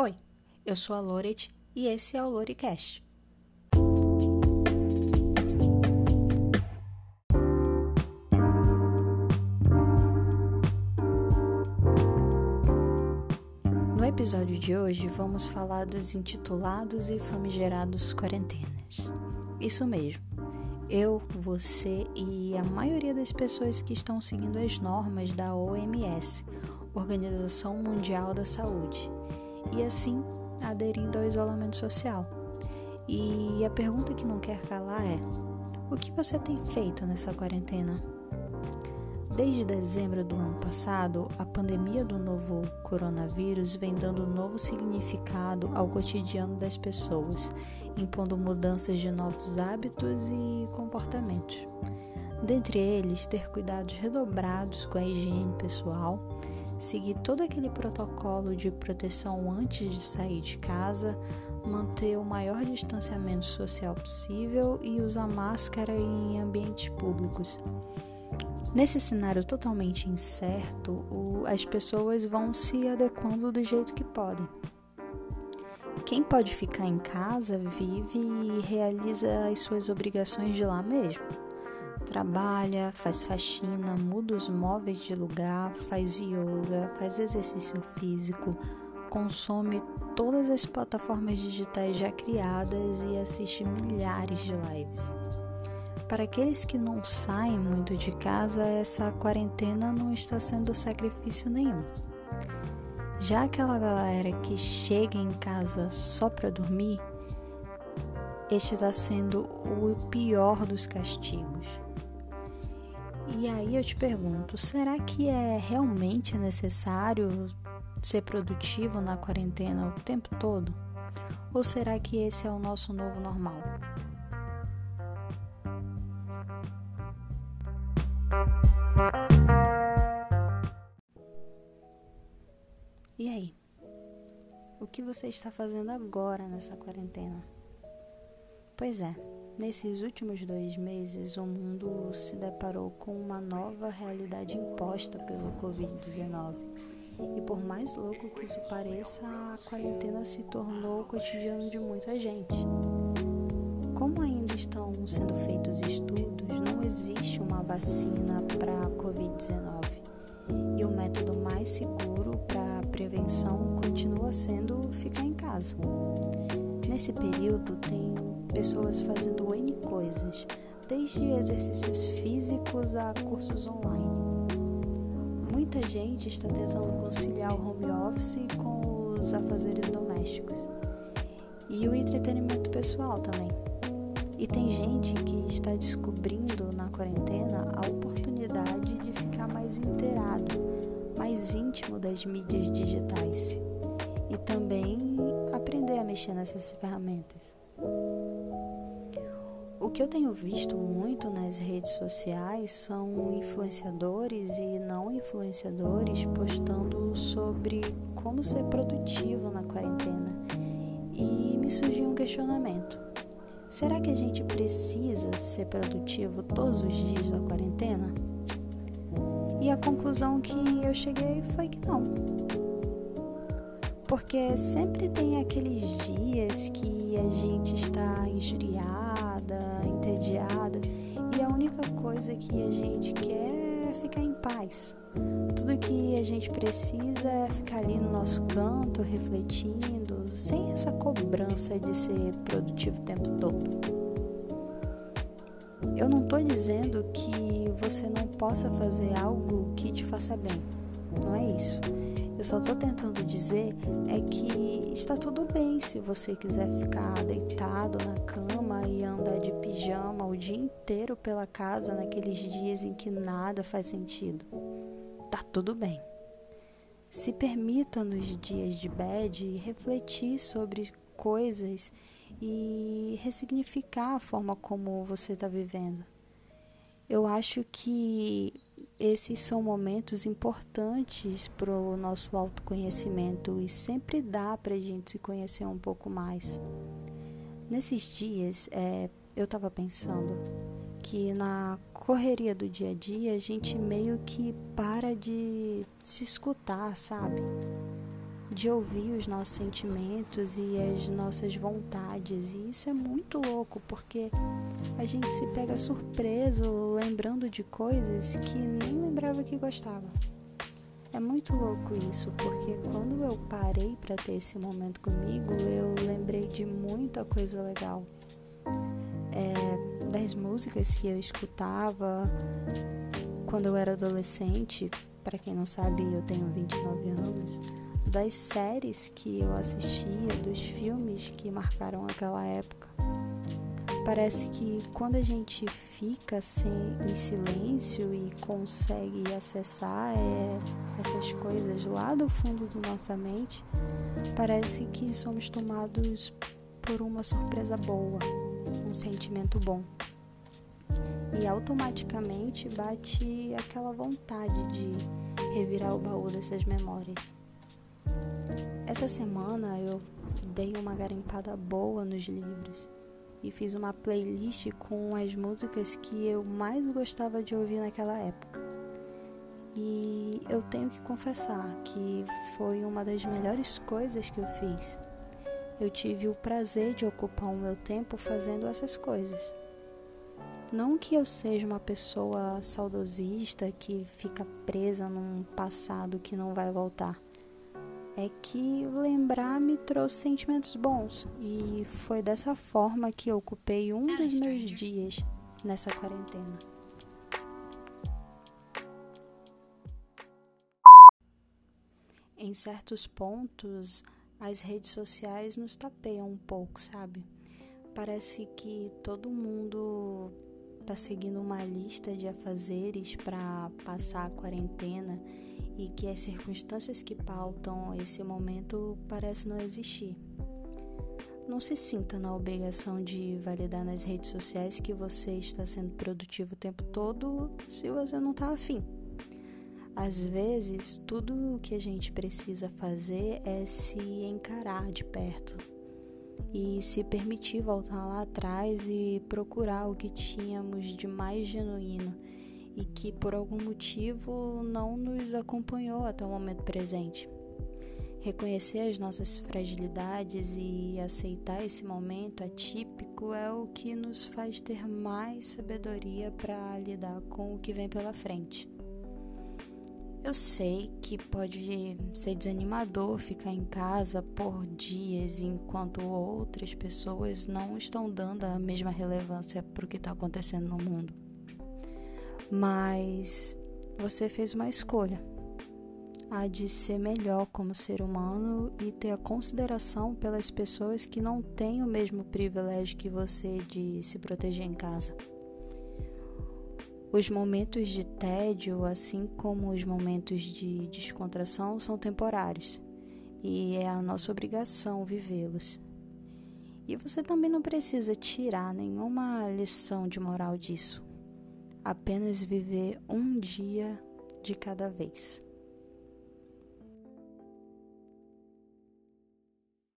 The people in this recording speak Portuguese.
Oi, eu sou a Loret e esse é o Loricast. No episódio de hoje vamos falar dos intitulados e famigerados quarentenas. Isso mesmo. Eu, você e a maioria das pessoas que estão seguindo as normas da OMS, Organização Mundial da Saúde, e assim aderindo ao isolamento social. E a pergunta que não quer calar é: o que você tem feito nessa quarentena? Desde dezembro do ano passado, a pandemia do novo coronavírus vem dando novo significado ao cotidiano das pessoas, impondo mudanças de novos hábitos e comportamentos. Dentre eles, ter cuidados redobrados com a higiene pessoal, seguir todo aquele protocolo de proteção antes de sair de casa, manter o maior distanciamento social possível e usar máscara em ambientes públicos. Nesse cenário totalmente incerto, as pessoas vão se adequando do jeito que podem. Quem pode ficar em casa vive e realiza as suas obrigações de lá mesmo trabalha, faz faxina, muda os móveis de lugar, faz yoga, faz exercício físico, consome todas as plataformas digitais já criadas e assiste milhares de lives. Para aqueles que não saem muito de casa, essa quarentena não está sendo sacrifício nenhum. Já aquela galera que chega em casa só para dormir, este está sendo o pior dos castigos. E aí eu te pergunto, será que é realmente necessário ser produtivo na quarentena o tempo todo? Ou será que esse é o nosso novo normal? E aí? O que você está fazendo agora nessa quarentena? Pois é, Nesses últimos dois meses, o mundo se deparou com uma nova realidade imposta pelo Covid-19. E por mais louco que isso pareça, a quarentena se tornou o cotidiano de muita gente. Como ainda estão sendo feitos estudos, não existe uma vacina para a Covid-19. E o método mais seguro para a prevenção continua sendo ficar em casa. Nesse período, tem pessoas fazendo N coisas, desde exercícios físicos a cursos online. Muita gente está tentando conciliar o home office com os afazeres domésticos e o entretenimento pessoal também. E tem gente que está descobrindo na quarentena a oportunidade de ficar mais inteirado, mais íntimo das mídias digitais e também aprender a mexer nessas ferramentas. O que eu tenho visto muito nas redes sociais são influenciadores e não influenciadores postando sobre como ser produtivo na quarentena. E me surgiu um questionamento: será que a gente precisa ser produtivo todos os dias da quarentena? E a conclusão que eu cheguei foi que não. Porque sempre tem aqueles dias que a gente está injuriada, entediada e a única coisa que a gente quer é ficar em paz. Tudo que a gente precisa é ficar ali no nosso canto, refletindo, sem essa cobrança de ser produtivo o tempo todo. Eu não estou dizendo que você não possa fazer algo que te faça bem. Não é isso. Eu só estou tentando dizer é que está tudo bem se você quiser ficar deitado na cama e andar de pijama o dia inteiro pela casa naqueles dias em que nada faz sentido. Tá tudo bem. Se permita nos dias de bad refletir sobre coisas e ressignificar a forma como você está vivendo. Eu acho que esses são momentos importantes para o nosso autoconhecimento e sempre dá para a gente se conhecer um pouco mais. Nesses dias, é, eu estava pensando que na correria do dia a dia a gente meio que para de se escutar, sabe? De ouvir os nossos sentimentos e as nossas vontades. E isso é muito louco, porque a gente se pega surpreso lembrando de coisas que nem lembrava que gostava. É muito louco isso, porque quando eu parei para ter esse momento comigo, eu lembrei de muita coisa legal. É, das músicas que eu escutava quando eu era adolescente, para quem não sabe, eu tenho 29 anos das séries que eu assistia, dos filmes que marcaram aquela época. Parece que quando a gente fica sem, em silêncio e consegue acessar é, essas coisas lá do fundo da nossa mente, parece que somos tomados por uma surpresa boa, um sentimento bom. E automaticamente bate aquela vontade de revirar o baú dessas memórias. Essa semana eu dei uma garimpada boa nos livros e fiz uma playlist com as músicas que eu mais gostava de ouvir naquela época. E eu tenho que confessar que foi uma das melhores coisas que eu fiz. Eu tive o prazer de ocupar o meu tempo fazendo essas coisas. Não que eu seja uma pessoa saudosista que fica presa num passado que não vai voltar é que lembrar me trouxe sentimentos bons e foi dessa forma que eu ocupei um dos meus dias nessa quarentena. Em certos pontos, as redes sociais nos tapeiam um pouco, sabe? Parece que todo mundo tá seguindo uma lista de afazeres para passar a quarentena e que as circunstâncias que pautam esse momento parecem não existir. Não se sinta na obrigação de validar nas redes sociais que você está sendo produtivo o tempo todo se você não está afim. Às vezes, tudo o que a gente precisa fazer é se encarar de perto e se permitir voltar lá atrás e procurar o que tínhamos de mais genuíno e que por algum motivo não nos acompanhou até o momento presente. Reconhecer as nossas fragilidades e aceitar esse momento atípico é o que nos faz ter mais sabedoria para lidar com o que vem pela frente. Eu sei que pode ser desanimador ficar em casa por dias enquanto outras pessoas não estão dando a mesma relevância para o que está acontecendo no mundo mas você fez uma escolha. A de ser melhor como ser humano e ter a consideração pelas pessoas que não têm o mesmo privilégio que você de se proteger em casa. Os momentos de tédio, assim como os momentos de descontração, são temporários e é a nossa obrigação vivê-los. E você também não precisa tirar nenhuma lição de moral disso apenas viver um dia de cada vez.